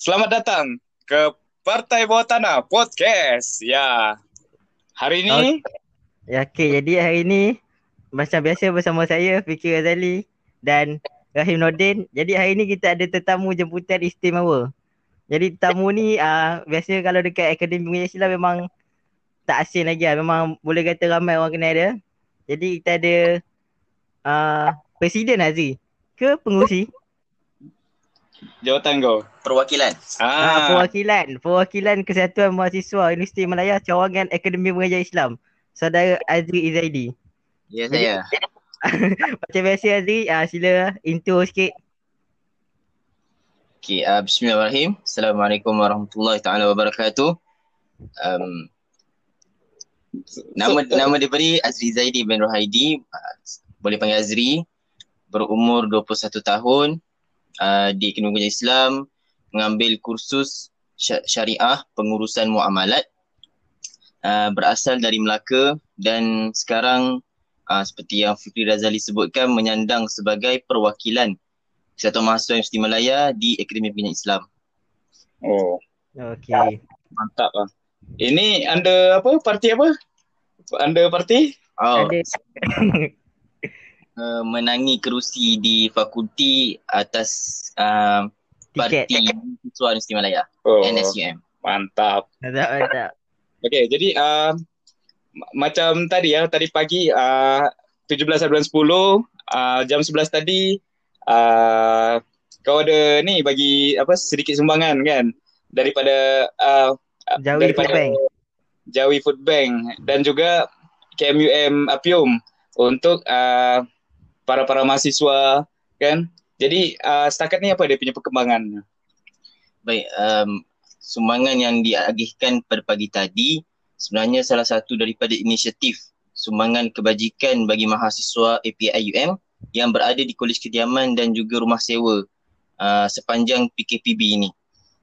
Selamat datang ke Partai Bawah Tanah Podcast. Ya. Hari ini Ya, okay. Jadi hari ni macam biasa bersama saya Fikir Razali dan Rahim Nordin. Jadi hari ni kita ada tetamu jemputan istimewa. Jadi tetamu ni uh, biasa kalau dekat Akademi Bunga Islam memang tak asing lagi lah. Memang boleh kata ramai orang kenal dia. Jadi kita ada uh, Presiden Azri ke pengurusi? jawatan kau. Perwakilan. Ah. Ah, perwakilan. Perwakilan Kesatuan Mahasiswa Universiti Malaya Cawangan Akademi Mengajar Islam. Saudara Azri Izaidi. Ya saya. Macam biasa Azri, uh, sila intro sikit. Okey, uh, bismillahirrahmanirrahim. Assalamualaikum warahmatullahi taala wabarakatuh. Um, nama So- nama daripada Azri Zaidi bin Rohaidi, uh, boleh panggil Azri, berumur 21 tahun, uh, di Akademi Pengajian Islam, mengambil kursus sya- syariah pengurusan muamalat. Uh, berasal dari Melaka dan sekarang uh, seperti yang Fikri Razali sebutkan menyandang sebagai perwakilan Kesatuan Mahasiswa Universiti Malaya di Akademi Pengajian Islam. oh, Okey. mantap lah. Ini anda apa? Parti apa? Anda parti? Oh, uh, menangi kerusi di fakulti atas uh, tiket. parti Mahasiswa Universiti Malaya, Oh, NSUM. mantap. Mantap, mantap. Okey, jadi uh, ma- macam tadi ya, tadi pagi uh, 17 bulan 10, uh, jam 11 tadi uh, kau ada ni bagi apa sedikit sumbangan kan daripada uh, Jawi Food Bank. Jawi Food Bank dan juga KMUM Apium untuk uh, para-para mahasiswa kan. Jadi uh, setakat ni apa dia punya perkembangan? Baik, um, sumbangan yang diagihkan pada pagi tadi sebenarnya salah satu daripada inisiatif sumbangan kebajikan bagi mahasiswa APIUM yang berada di Kolej Kediaman dan juga rumah sewa uh, sepanjang PKPB ini.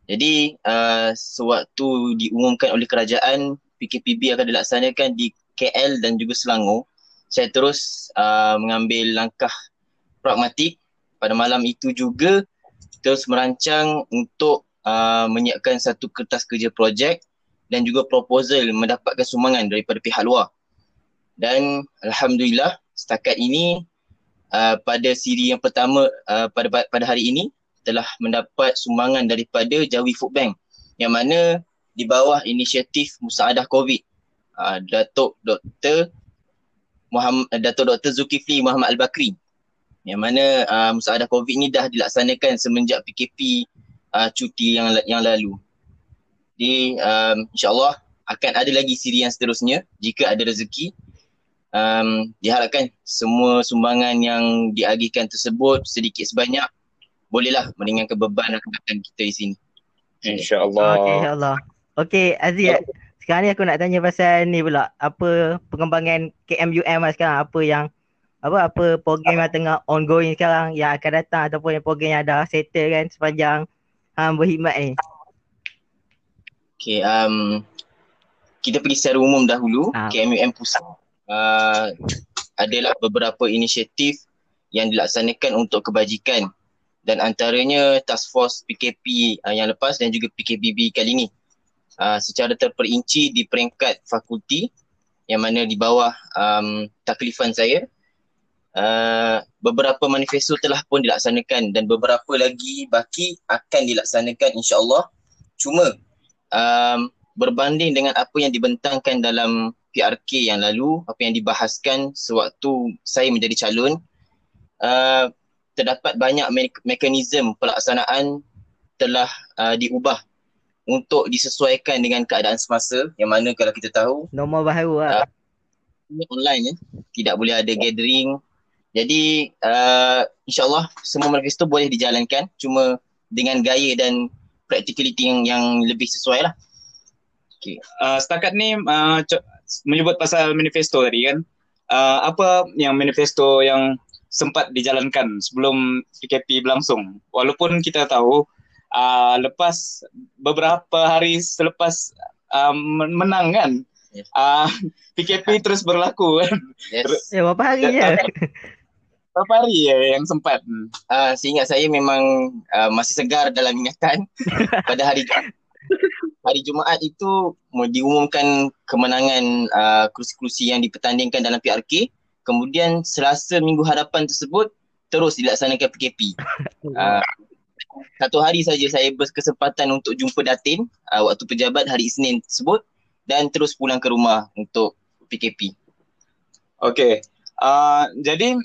Jadi uh, sewaktu diumumkan oleh kerajaan PKPB akan dilaksanakan di KL dan juga Selangor, saya terus uh, mengambil langkah pragmatik pada malam itu juga terus merancang untuk uh, menyiapkan satu kertas kerja projek dan juga proposal mendapatkan sumbangan daripada pihak luar. Dan alhamdulillah setakat ini uh, pada siri yang pertama uh, pada pada hari ini telah mendapat sumbangan daripada Jawi Food Bank yang mana di bawah inisiatif Musaadah COVID uh, Datuk Dr. Muhammad Datuk Dr. Zulkifli Muhammad Al-Bakri yang mana uh, Musaadah COVID ni dah dilaksanakan semenjak PKP uh, cuti yang yang lalu. Jadi um, insyaAllah akan ada lagi siri yang seterusnya jika ada rezeki. Um, diharapkan semua sumbangan yang diagihkan tersebut sedikit sebanyak bolehlah meringankan beban rakan-rakan kita di sini. InsyaAllah. Okey, insyaAllah. Okey, Azri, sekarang ni aku nak tanya pasal ni pula. Apa perkembangan KMUM lah sekarang? Apa yang apa apa program yang tengah ongoing sekarang yang akan datang ataupun yang program yang dah settle kan sepanjang um, berkhidmat ni. Okay, um, kita pergi secara umum dahulu. Ah. KMUM Pusat uh, adalah beberapa inisiatif yang dilaksanakan untuk kebajikan dan antaranya Task Force PKP uh, yang lepas dan juga PKPB kali ini. Uh, secara terperinci di peringkat fakulti yang mana di bawah um, taklifan saya uh, beberapa manifesto telah pun dilaksanakan dan beberapa lagi baki akan dilaksanakan insya-Allah. Cuma um, berbanding dengan apa yang dibentangkan dalam PRK yang lalu, apa yang dibahaskan sewaktu saya menjadi calon, uh, terdapat banyak me- mekanisme pelaksanaan telah uh, diubah untuk disesuaikan dengan keadaan semasa yang mana kalau kita tahu Nombor baru lah. ini online ya. Tidak boleh ada gathering. Jadi uh, insyaAllah semua manifesto boleh dijalankan cuma dengan gaya dan practicality yang, yang lebih sesuai lah. Okay. Uh, setakat ni uh, co- menyebut pasal manifesto tadi kan. Uh, apa yang manifesto yang sempat dijalankan sebelum PKP berlangsung? Walaupun kita tahu uh, lepas beberapa hari selepas uh, men- menang kan Yes. uh, PKP terus berlaku kan. Yes. Eh berapa hari je? Berapa hari ya yang sempat? Uh, seingat saya memang uh, masih segar dalam ingatan pada hari hari Jumaat itu diumumkan kemenangan uh, kerusi-kerusi yang dipertandingkan dalam PRK. Kemudian selasa minggu hadapan tersebut terus dilaksanakan PKP. Uh, satu hari saja saya berkesempatan untuk jumpa Datin uh, waktu pejabat hari Isnin tersebut dan terus pulang ke rumah untuk PKP. Okey. Uh, jadi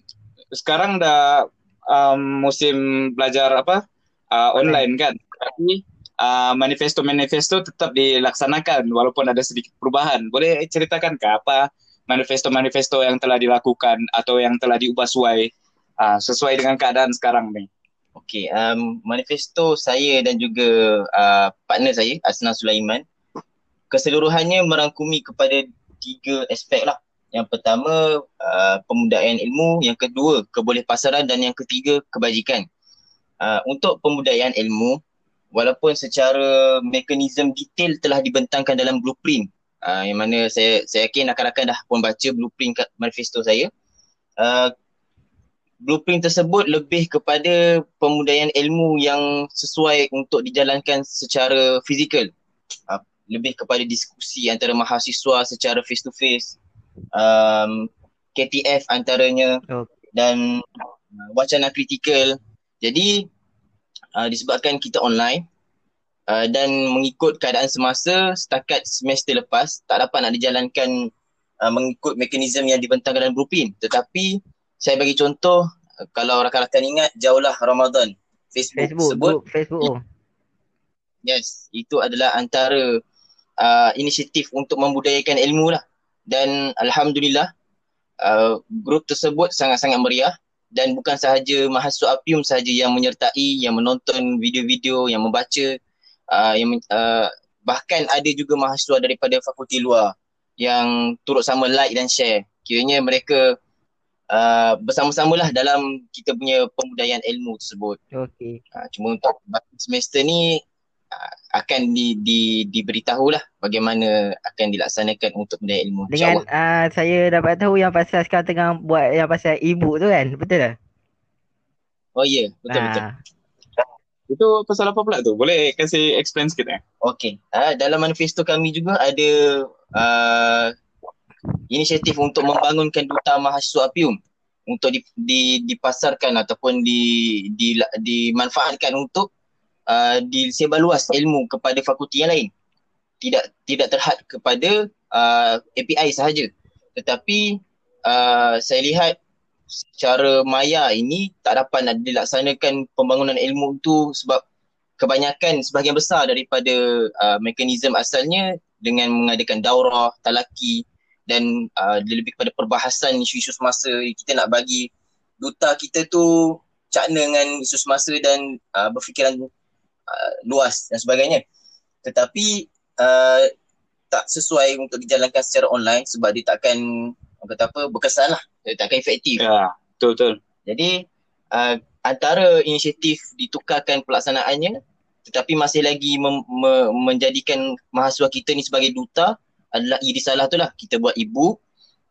sekarang dah um, musim belajar apa? Uh, online kan. Tapi uh, manifesto-manifesto tetap dilaksanakan walaupun ada sedikit perubahan. Boleh ceritakan ke apa manifesto-manifesto yang telah dilakukan atau yang telah diubah sesuai uh, sesuai dengan keadaan sekarang ni? Okey, um, manifesto saya dan juga uh, partner saya Asna Sulaiman keseluruhannya merangkumi kepada tiga aspek lah. Yang pertama uh, pemudayaan ilmu, yang kedua kebolehpasaran dan yang ketiga kebajikan. Uh, untuk pemudayaan ilmu, walaupun secara mekanisme detail telah dibentangkan dalam blueprint uh, yang mana saya saya yakin rakan-rakan dah pun baca blueprint manifesto saya. Uh, blueprint tersebut lebih kepada pemudayaan ilmu yang sesuai untuk dijalankan secara fizikal. Uh, lebih kepada diskusi antara mahasiswa secara face to face. Um, KTF antaranya okay. dan uh, wacana kritikal. Jadi uh, disebabkan kita online uh, dan mengikut keadaan semasa setakat semester lepas tak dapat nak dijalankan uh, mengikut mekanisme yang dibentangkan dalam blueprint. Tetapi saya bagi contoh kalau rakan-rakan ingat jauhlah Ramadan Facebook, Facebook sebut group, Facebook yes itu adalah antara uh, inisiatif untuk membudayakan ilmu lah dan alhamdulillah uh, grup tersebut sangat-sangat meriah dan bukan sahaja mahasiswa Apium sahaja yang menyertai yang menonton video-video yang membaca uh, yang uh, bahkan ada juga mahasiswa daripada fakulti luar yang turut sama like dan share kiranya mereka uh, bersama-samalah dalam kita punya pembudayaan ilmu tersebut. Okey. Uh, cuma untuk semester ni akan di, di, diberitahulah bagaimana akan dilaksanakan untuk budaya ilmu. Dengan uh, saya dapat tahu yang pasal sekarang tengah buat yang pasal ibu tu kan, betul tak? Oh ya, yeah. betul uh. betul. Itu pasal apa pula tu? Boleh kasih explain sikit eh? Okey. Uh, dalam manifesto kami juga ada uh, inisiatif untuk membangunkan duta mahasiswa Apium untuk di, di, dipasarkan ataupun di, di, dimanfaatkan untuk uh, disebarluas ilmu kepada fakulti yang lain. Tidak tidak terhad kepada uh, API sahaja. Tetapi uh, saya lihat secara maya ini tak dapat nak dilaksanakan pembangunan ilmu itu sebab kebanyakan sebahagian besar daripada uh, mekanisme asalnya dengan mengadakan daurah, talaki, dan uh, lebih kepada perbahasan isu-isu semasa kita nak bagi duta kita tu cakna dengan isu semasa dan uh, berfikiran uh, luas dan sebagainya. Tetapi uh, tak sesuai untuk dijalankan secara online sebab dia takkan kata apa berkesan lah. Dia takkan efektif. Ya betul betul. Jadi uh, antara inisiatif ditukarkan pelaksanaannya tetapi masih lagi mem- me- menjadikan mahasiswa kita ni sebagai duta adalah irisalah tu lah. Kita buat ibu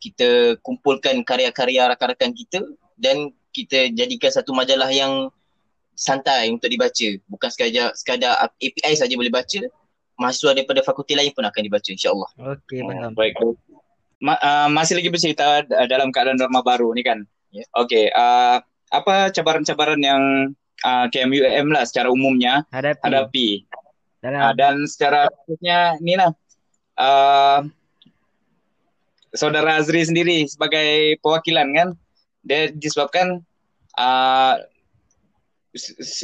kita kumpulkan karya-karya rakan-rakan kita dan kita jadikan satu majalah yang santai untuk dibaca. Bukan sekadar sekadar API saja boleh baca. Mahasiswa daripada fakulti lain pun akan dibaca insyaallah. Okey oh, baik. Ma, uh, masih lagi bercerita dalam keadaan norma baru ni kan? Yeah. okey uh, apa cabaran-cabaran yang uh, KMUM lah secara umumnya hadapi, hadapi. Uh, dan secara khususnya ni lah. Uh, saudara Azri sendiri sebagai perwakilan kan? Dia disebabkan uh,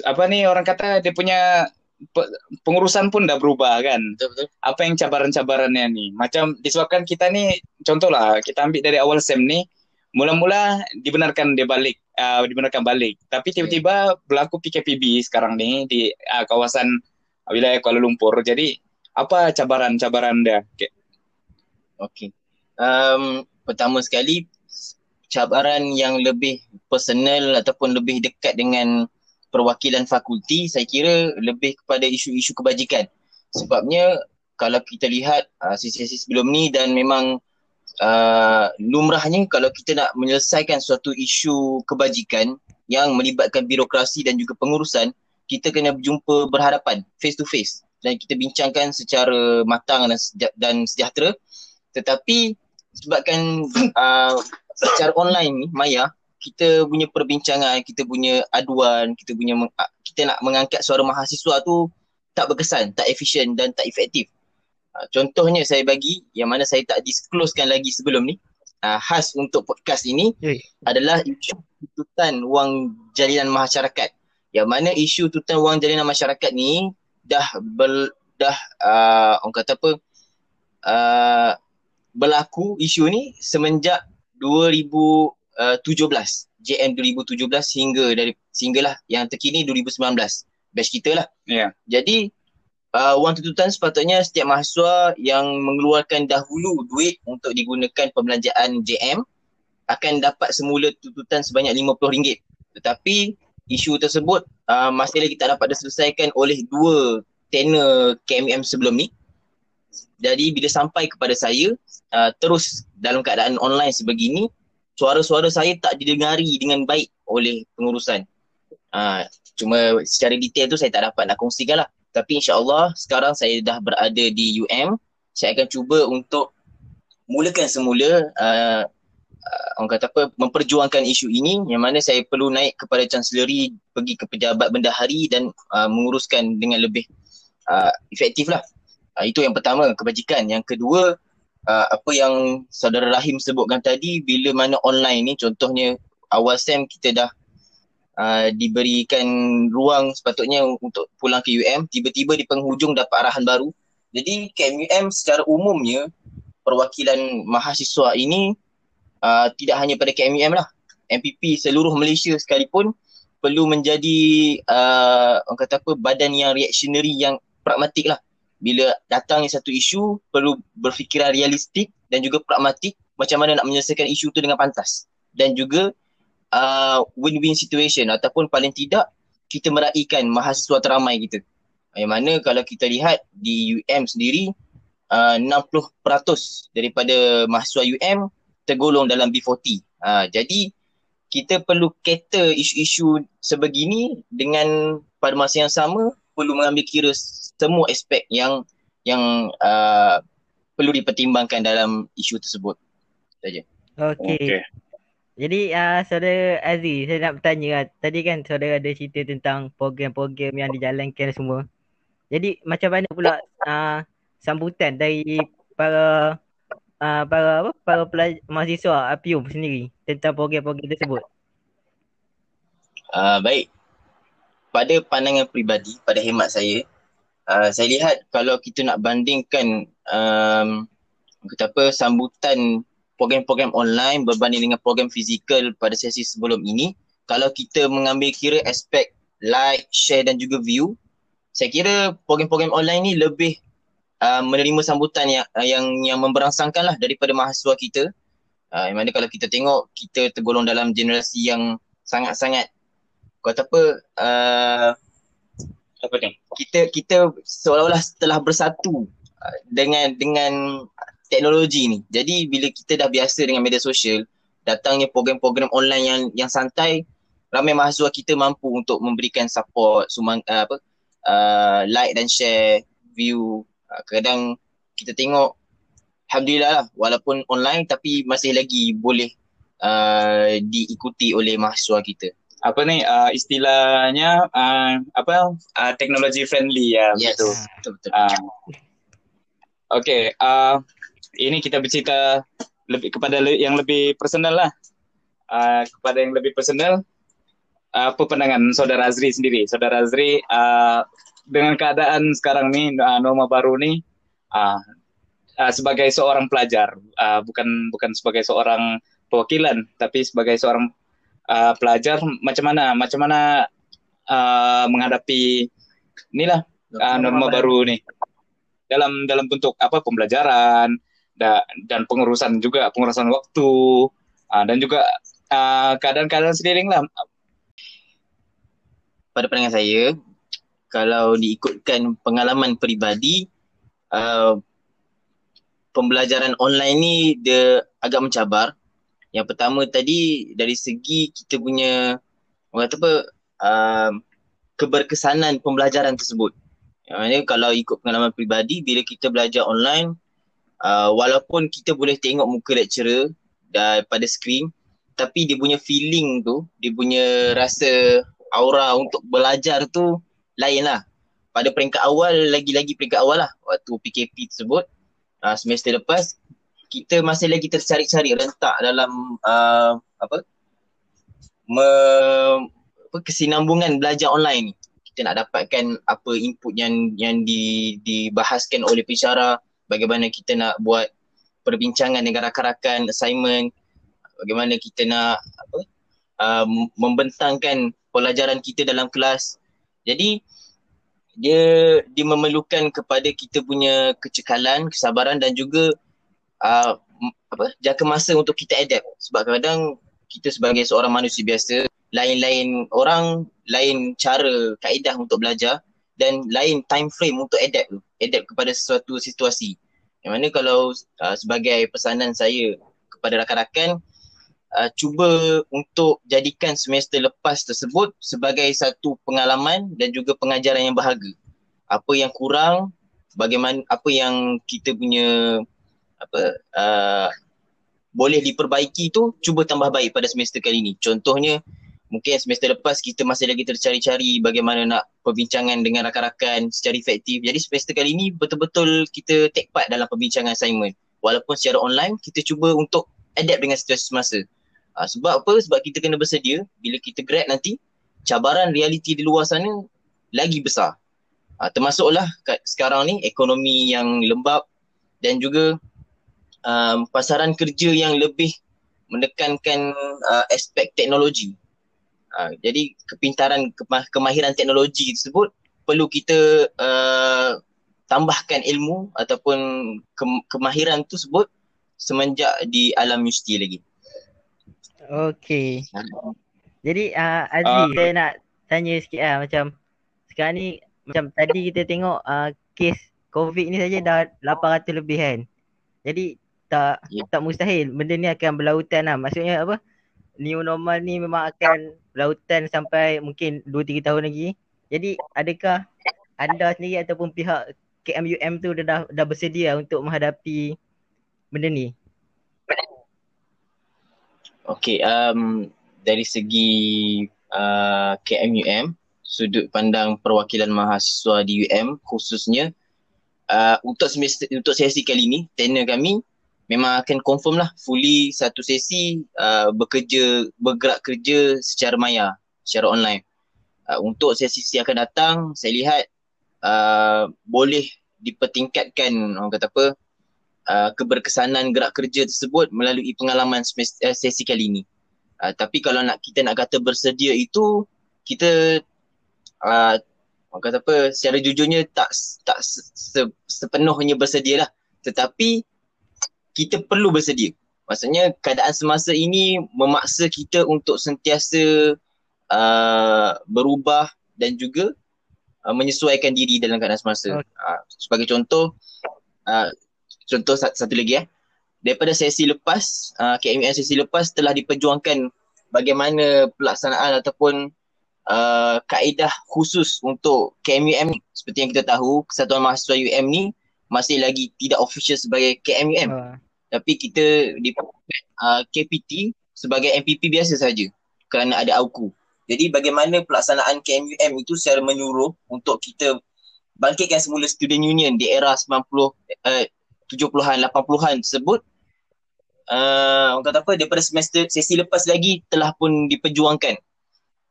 apa ni orang kata dia punya pengurusan pun dah berubah kan betul, betul. apa yang cabaran-cabarannya ni macam disebabkan kita ni contohlah kita ambil dari awal sem ni mula-mula dibenarkan dia balik uh, dibenarkan balik tapi tiba-tiba berlaku PKPB sekarang ni di uh, kawasan wilayah Kuala Lumpur jadi apa cabaran-cabaran dia? Okay. Okay. Um, pertama sekali, cabaran yang lebih personal ataupun lebih dekat dengan perwakilan fakulti, saya kira lebih kepada isu-isu kebajikan. Sebabnya, kalau kita lihat uh, sesi-sesi sebelum ni dan memang uh, lumrahnya kalau kita nak menyelesaikan suatu isu kebajikan yang melibatkan birokrasi dan juga pengurusan, kita kena berjumpa berhadapan face to face dan kita bincangkan secara matang dan, dan sejahtera. Tetapi sebabkan uh, secara online ni Maya kita punya perbincangan, kita punya aduan, kita punya kita nak mengangkat suara mahasiswa tu tak berkesan, tak efisien dan tak efektif. Uh, contohnya saya bagi yang mana saya tak disclosekan lagi sebelum ni, uh, khas untuk podcast ini Ui. adalah isu tuntutan wang jalinan masyarakat. Yang mana isu tuntutan wang jalinan masyarakat ni dah ber, dah uh, orang kata apa uh, berlaku isu ni semenjak 2017 JM 2017 hingga dari sehinggalah yang terkini 2019 batch kita lah. Yeah. Jadi uh, wang tuntutan sepatutnya setiap mahasiswa yang mengeluarkan dahulu duit untuk digunakan pembelanjaan JM akan dapat semula tuntutan sebanyak RM50. Tetapi isu tersebut uh, masih lagi tak dapat diselesaikan oleh dua tenor KMM sebelum ni. Jadi bila sampai kepada saya uh, terus dalam keadaan online sebegini suara-suara saya tak didengari dengan baik oleh pengurusan. Uh, cuma secara detail tu saya tak dapat nak kongsikan lah. Tapi insyaAllah sekarang saya dah berada di UM. Saya akan cuba untuk mulakan semula uh, orang kata apa memperjuangkan isu ini yang mana saya perlu naik kepada chancellery pergi ke pejabat bendahari dan uh, menguruskan dengan lebih uh, efektif lah. Uh, itu yang pertama kebajikan. Yang kedua uh, apa yang saudara Rahim sebutkan tadi bila mana online ni contohnya awal SEM kita dah uh, diberikan ruang sepatutnya untuk pulang ke UM tiba-tiba di penghujung dapat arahan baru. Jadi KMUM secara umumnya perwakilan mahasiswa ini uh, tidak hanya pada KMUM lah. MPP seluruh Malaysia sekalipun perlu menjadi uh, orang kata apa badan yang reactionary yang pragmatik lah bila datangnya satu isu perlu berfikiran realistik dan juga pragmatik macam mana nak menyelesaikan isu tu dengan pantas. Dan juga uh, win-win situation ataupun paling tidak kita meraihkan mahasiswa teramai kita. Yang mana kalau kita lihat di UM sendiri uh, 60% daripada mahasiswa UM tergolong dalam B40 uh, jadi kita perlu cater isu-isu sebegini dengan pada masa yang sama perlu mengambil kira semua aspek yang yang uh, perlu dipertimbangkan dalam isu tersebut. Saja. Okey. Okay. Jadi uh, saudara Aziz, saya nak bertanya lah. Tadi kan saudara ada cerita tentang program-program yang dijalankan semua. Jadi macam mana pula uh, sambutan dari para uh, para apa para pelajar mahasiswa Apium sendiri tentang program-program tersebut? Uh, baik. Pada pandangan peribadi, pada hemat saya, uh, saya lihat kalau kita nak bandingkan um, kata apa sambutan program-program online berbanding dengan program fizikal pada sesi sebelum ini kalau kita mengambil kira aspek like, share dan juga view saya kira program-program online ni lebih uh, menerima sambutan yang yang yang memberangsangkan lah daripada mahasiswa kita. Uh, yang mana kalau kita tengok kita tergolong dalam generasi yang sangat-sangat kata apa uh, apa ni kita kita seolah-olah telah bersatu uh, dengan dengan teknologi ni. Jadi bila kita dah biasa dengan media sosial datangnya program-program online yang yang santai ramai mahasiswa kita mampu untuk memberikan support sumang uh, apa uh, like dan share view. Uh, kadang kita tengok alhamdulillah lah walaupun online tapi masih lagi boleh uh, diikuti oleh mahasiswa kita apa ni uh, istilahnya uh, apa uh, teknologi friendly ya yes. betul betul, betul. Uh, okay uh, ini kita bercerita lebih kepada le- yang lebih personal lah uh, kepada yang lebih personal uh, apa pandangan saudara Azri sendiri saudara Azri uh, dengan keadaan sekarang ni uh, norma baru ni uh, uh, sebagai seorang pelajar uh, bukan bukan sebagai seorang perwakilan tapi sebagai seorang uh, pelajar macam mana macam mana uh, menghadapi inilah uh, norma baru ni. Dalam dalam bentuk apa pembelajaran da, dan pengurusan juga pengurusan waktu uh, dan juga uh, keadaan-keadaan sendiri lah. Pada pandangan saya kalau diikutkan pengalaman peribadi uh, pembelajaran online ni dia agak mencabar. Yang pertama tadi dari segi kita punya orang kata apa uh, keberkesanan pembelajaran tersebut. Yang mana kalau ikut pengalaman peribadi bila kita belajar online uh, walaupun kita boleh tengok muka lecturer daripada skrin tapi dia punya feeling tu, dia punya rasa aura untuk belajar tu lain lah. Pada peringkat awal, lagi-lagi peringkat awal lah waktu PKP tersebut uh, semester lepas kita masih lagi tercari-cari rentak dalam uh, apa? Me, apa kesinambungan belajar online ni. Kita nak dapatkan apa input yang yang di, dibahaskan oleh pensyarah, bagaimana kita nak buat perbincangan dengan rakan-rakan, assignment, bagaimana kita nak apa? Um, membentangkan pelajaran kita dalam kelas. Jadi dia dia memerlukan kepada kita punya kecekalan, kesabaran dan juga uh, apa jangka masa untuk kita adapt sebab kadang-kadang kita sebagai seorang manusia biasa lain-lain orang, lain cara kaedah untuk belajar dan lain time frame untuk adapt adapt kepada sesuatu situasi. Yang mana kalau uh, sebagai pesanan saya kepada rakan-rakan uh, cuba untuk jadikan semester lepas tersebut sebagai satu pengalaman dan juga pengajaran yang berharga. Apa yang kurang, bagaimana apa yang kita punya apa uh, boleh diperbaiki tu cuba tambah baik pada semester kali ini. Contohnya mungkin semester lepas kita masih lagi tercari-cari bagaimana nak perbincangan dengan rakan-rakan secara efektif. Jadi semester kali ini betul-betul kita take part dalam perbincangan assignment. Walaupun secara online, kita cuba untuk adapt dengan situasi semasa. Ha, sebab apa? Sebab kita kena bersedia bila kita grad nanti, cabaran realiti di luar sana lagi besar. Ha, termasuklah kat sekarang ni ekonomi yang lembab dan juga um, pasaran kerja yang lebih menekankan uh, aspek teknologi. Ha, jadi kepintaran kemah- kemahiran teknologi tersebut perlu kita uh, tambahkan ilmu ataupun ke- kemahiran tersebut semenjak di alam universiti lagi. Okey. Jadi uh, Azli uh, saya nak tanya sikit lah macam sekarang ni macam tadi kita tengok uh, kes COVID ni saja dah 800 lebih kan. Jadi tak yeah. tak mustahil benda ni akan berlautan lah. Maksudnya apa? New normal ni memang akan lautan sampai mungkin 2-3 tahun lagi. Jadi adakah anda sendiri ataupun pihak KMUM tu dah dah bersedia untuk menghadapi benda ni? Okay, um, dari segi uh, KMUM, sudut pandang perwakilan mahasiswa di UM khususnya uh, untuk semester untuk sesi kali ini tenor kami memang akan confirm lah fully satu sesi uh, bekerja bergerak kerja secara maya secara online. Uh, untuk sesi-sesi akan datang saya lihat uh, boleh dipertingkatkan orang kata apa uh, keberkesanan gerak kerja tersebut melalui pengalaman uh, sesi kali ini. Uh, tapi kalau nak kita nak kata bersedia itu kita uh, orang kata apa secara jujurnya tak tak se, sepenuhnya bersedia lah. Tetapi kita perlu bersedia. Maksudnya keadaan semasa ini memaksa kita untuk sentiasa uh, berubah dan juga uh, menyesuaikan diri dalam keadaan semasa. Okay. Uh, sebagai contoh, uh, contoh satu, lagi ya. Daripada sesi lepas, uh, KMUN sesi lepas telah diperjuangkan bagaimana pelaksanaan ataupun uh, kaedah khusus untuk KMUM ni. Seperti yang kita tahu, Kesatuan Mahasiswa UM ni masih lagi tidak official sebagai KMUM. Uh tapi kita di uh, KPT sebagai MPP biasa saja kerana ada AUKU. Jadi bagaimana pelaksanaan KMUM itu secara menyuruh untuk kita bangkitkan semula student union di era 90 uh, 70-an 80-an tersebut uh, orang kata apa daripada semester sesi lepas lagi telah pun diperjuangkan.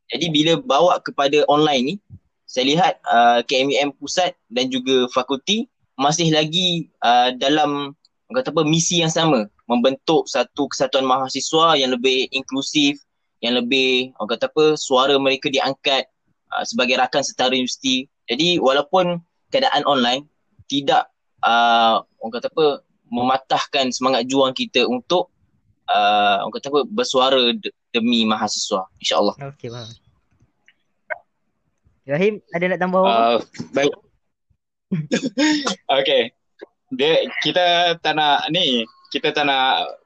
Jadi bila bawa kepada online ni saya lihat uh, KMUM pusat dan juga fakulti masih lagi uh, dalam orang kata apa misi yang sama membentuk satu kesatuan mahasiswa yang lebih inklusif yang lebih orang kata apa suara mereka diangkat uh, sebagai rakan setara universiti jadi walaupun keadaan online tidak uh, orang kata apa mematahkan semangat juang kita untuk uh, orang kata apa bersuara de- demi mahasiswa insyaallah okey bang Rahim ada nak tambah apa? Uh, baik. okay. Dia kita tak nak ni kita tak nak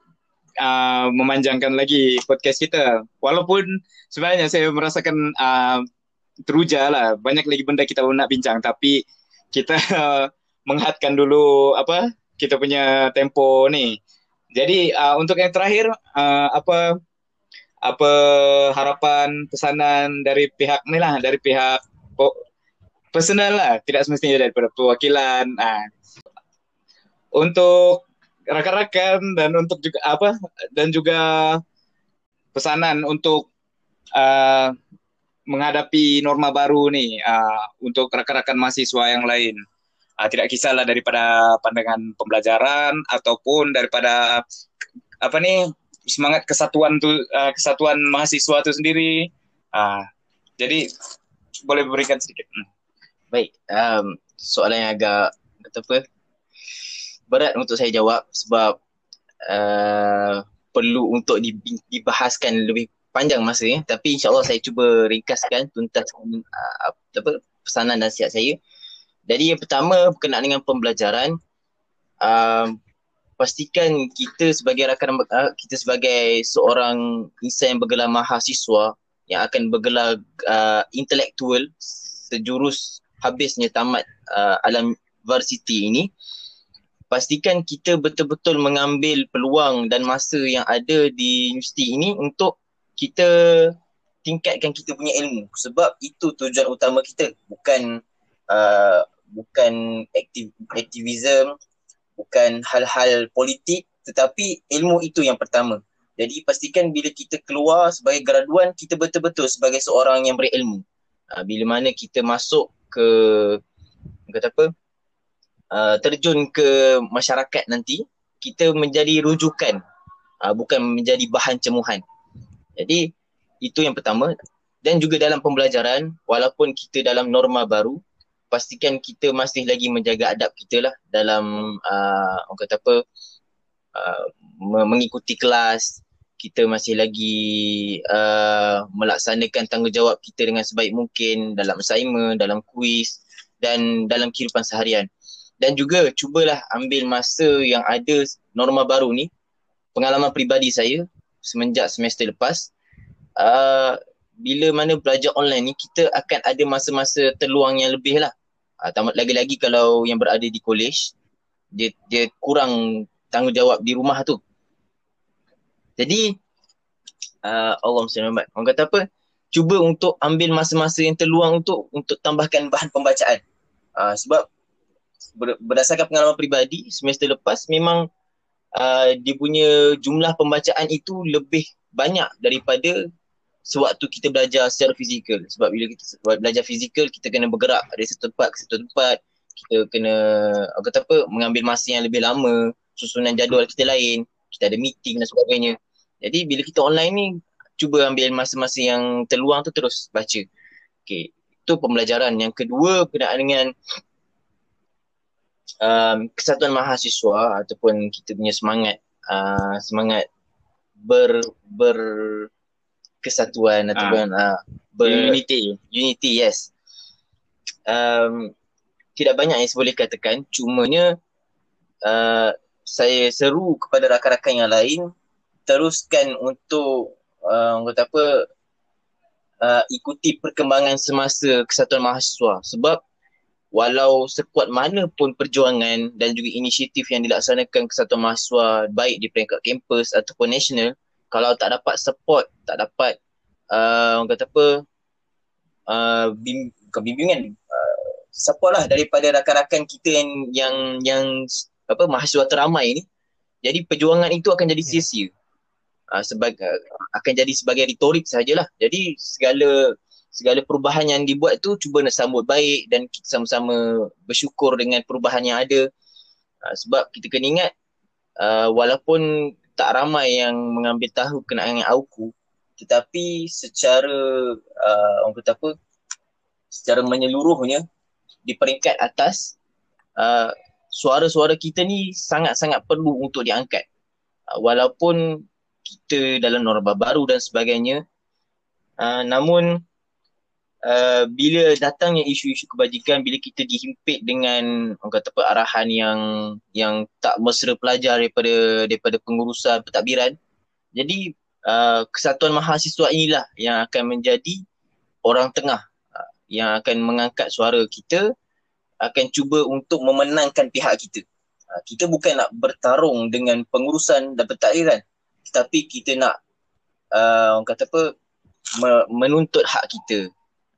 uh, memanjangkan lagi podcast kita. Walaupun sebenarnya saya merasakan uh, teruja lah. Banyak lagi benda kita nak bincang. Tapi kita uh, menghadkan dulu apa kita punya tempo ni. Jadi uh, untuk yang terakhir uh, apa apa harapan pesanan dari pihak ni lah. Dari pihak personal lah. Tidak semestinya daripada perwakilan. Uh, untuk rakan-rakan dan untuk juga apa dan juga pesanan untuk uh, menghadapi norma baru ni uh, untuk rakan-rakan mahasiswa yang lain. Uh, tidak kisahlah daripada pandangan pembelajaran ataupun daripada apa ni semangat kesatuan tu uh, kesatuan mahasiswa tu sendiri. Uh, jadi boleh berikan sedikit. Hmm. Baik, um, soalan yang agak apa? Berat untuk saya jawab sebab uh, perlu untuk dibahaskan lebih panjang masa ya. Tapi insyaAllah saya cuba ringkaskan tuntaskan uh, apa, pesanan dan siap saya. Jadi yang pertama berkenaan dengan pembelajaran. Uh, pastikan kita sebagai rakan uh, kita sebagai seorang insan yang bergelar mahasiswa yang akan bergelar uh, intelektual sejurus habisnya tamat uh, alam varsity ini pastikan kita betul-betul mengambil peluang dan masa yang ada di universiti ini untuk kita tingkatkan kita punya ilmu. Sebab itu tujuan utama kita. Bukan uh, bukan aktiv, aktivism bukan hal-hal politik tetapi ilmu itu yang pertama. Jadi pastikan bila kita keluar sebagai graduan kita betul-betul sebagai seorang yang berilmu. Uh, bila mana kita masuk ke kata apa uh, terjun ke masyarakat nanti kita menjadi rujukan uh, bukan menjadi bahan cemuhan. Jadi itu yang pertama. Dan juga dalam pembelajaran walaupun kita dalam norma baru pastikan kita masih lagi menjaga adab kita lah dalam uh, orang kata apa uh, mengikuti kelas. Kita masih lagi uh, melaksanakan tanggungjawab kita dengan sebaik mungkin dalam assignment, dalam kuis dan dalam kehidupan seharian dan juga cubalah ambil masa yang ada norma baru ni. Pengalaman peribadi saya semenjak semester lepas. Uh, bila mana belajar online ni kita akan ada masa-masa terluang yang lebih lah. Uh, lagi-lagi kalau yang berada di college dia dia kurang tanggungjawab di rumah tu. Jadi uh, Allah SWT orang kata apa? Cuba untuk ambil masa-masa yang terluang untuk untuk tambahkan bahan pembacaan. Uh, sebab berdasarkan pengalaman peribadi semester lepas memang uh, dia punya jumlah pembacaan itu lebih banyak daripada sewaktu kita belajar secara fizikal. Sebab bila kita belajar fizikal kita kena bergerak dari satu tempat ke satu tempat. Kita kena apa kata apa mengambil masa yang lebih lama susunan jadual kita lain kita ada meeting dan sebagainya. Jadi bila kita online ni cuba ambil masa-masa yang terluang tu terus baca. Okey itu pembelajaran. Yang kedua berkenaan dengan um, kesatuan mahasiswa ataupun kita punya semangat uh, semangat ber ber kesatuan uh, ataupun uh, ber unity unity yes. Um, tidak banyak yang saya boleh katakan. Cumanya uh, saya seru kepada rakan-rakan yang lain. Teruskan untuk uh, kata apa uh, ikuti perkembangan semasa kesatuan mahasiswa. Sebab walau sekuat mana pun perjuangan dan juga inisiatif yang dilaksanakan kesatuan mahasiswa baik di peringkat kampus ataupun nasional kalau tak dapat support, tak dapat uh, orang kata apa uh, bim, bimbingan uh, support lah daripada rakan-rakan kita yang yang yang apa mahasiswa teramai ni jadi perjuangan itu akan jadi sia-sia. Uh, sebagai uh, akan jadi sebagai retorik sajalah. Jadi segala segala perubahan yang dibuat tu cuba nak sambut baik dan kita sama-sama bersyukur dengan perubahan yang ada. Uh, sebab kita kena ingat uh, walaupun tak ramai yang mengambil tahu kenaan dengan AUKU tetapi secara uh, orang kata apa secara menyeluruhnya di peringkat atas uh, suara-suara kita ni sangat-sangat perlu untuk diangkat. Uh, walaupun kita dalam norma baru dan sebagainya uh, namun uh, bila datangnya isu-isu kebajikan bila kita dihimpit dengan orang kata apa arahan yang yang tak mesra pelajar daripada daripada pengurusan pentadbiran jadi uh, kesatuan mahasiswa inilah yang akan menjadi orang tengah uh, yang akan mengangkat suara kita akan cuba untuk memenangkan pihak kita. Uh, kita bukan nak bertarung dengan pengurusan dan pentadbiran tetapi kita nak uh, orang kata apa menuntut hak kita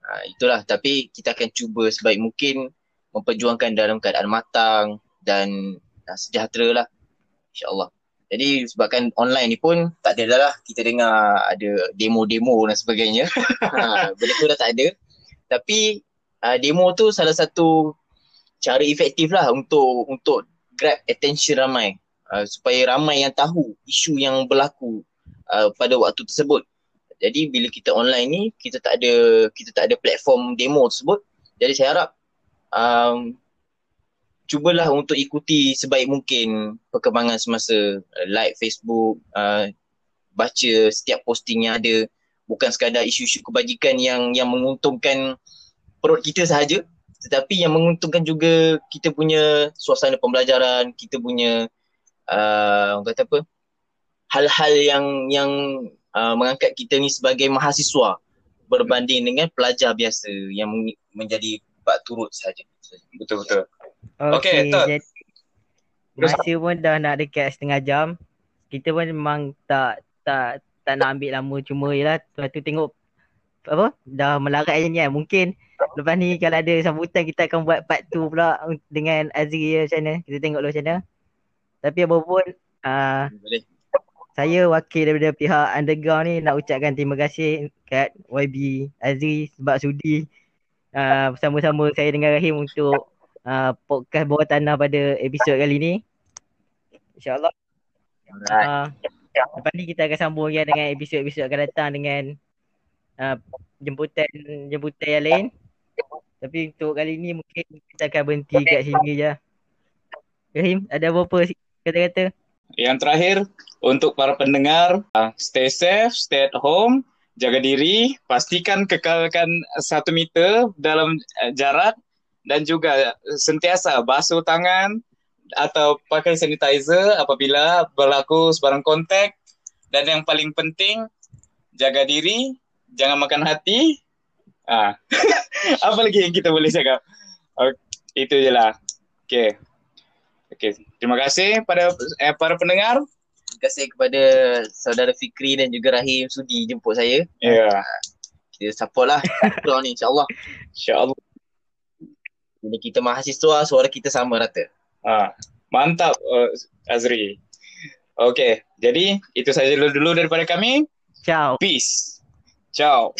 Ha, itulah tapi kita akan cuba sebaik mungkin memperjuangkan dalam keadaan matang dan uh, sejahtera lah insyaAllah. Jadi sebabkan online ni pun tak ada lah kita dengar ada demo-demo dan sebagainya. ha, benda tu dah tak ada. Tapi uh, demo tu salah satu cara efektif lah untuk untuk grab attention ramai. Uh, supaya ramai yang tahu isu yang berlaku uh, pada waktu tersebut. Jadi bila kita online ni kita tak ada kita tak ada platform demo tersebut. Jadi saya harap um, cubalah untuk ikuti sebaik mungkin perkembangan semasa uh, like Facebook, uh, baca setiap posting yang ada bukan sekadar isu-isu kebajikan yang yang menguntungkan perut kita sahaja tetapi yang menguntungkan juga kita punya suasana pembelajaran, kita punya uh, kata apa? hal-hal yang yang uh, mengangkat kita ni sebagai mahasiswa berbanding dengan pelajar biasa yang menjadi bak turut saja. Betul betul. Okey, okay, Masa pun dah nak dekat setengah jam. Kita pun memang tak tak tak nak ambil lama cuma yalah lepas tu tengok apa dah melarat je ni kan. Mungkin lepas ni kalau ada sambutan kita akan buat part 2 pula dengan Azri macam mana. Kita tengok dulu macam mana. Tapi apa pun uh, boleh saya wakil daripada pihak underground ni nak ucapkan terima kasih kat YB Azri sebab sudi uh, bersama-sama saya dengan Rahim untuk uh, podcast bawah tanah pada episod kali ni. InsyaAllah. Uh, lepas ni kita akan sambung lagi dengan episod-episod akan datang dengan uh, jemputan jemputan yang lain. Tapi untuk kali ni mungkin kita akan berhenti kat sini je. Rahim, ada apa-apa kata-kata? Yang terakhir untuk para pendengar, uh, stay safe, stay at home, jaga diri, pastikan kekalkan satu meter dalam uh, jarak dan juga sentiasa basuh tangan atau pakai sanitizer apabila berlaku sebarang kontak dan yang paling penting jaga diri, jangan makan hati. Ah. Apa lagi yang kita boleh cakap? Okay, itu je lah. Okay. Okey, terima kasih pada eh, para pendengar. Terima kasih kepada saudara Fikri dan juga Rahim sudi jemput saya. Ya. Yeah. Kita support lah Pro ni insyaAllah. InsyaAllah. Bila kita mahasiswa, suara kita sama rata. Ah, mantap uh, Azri. Okey, jadi itu saja dulu, dulu daripada kami. Ciao. Peace. Ciao.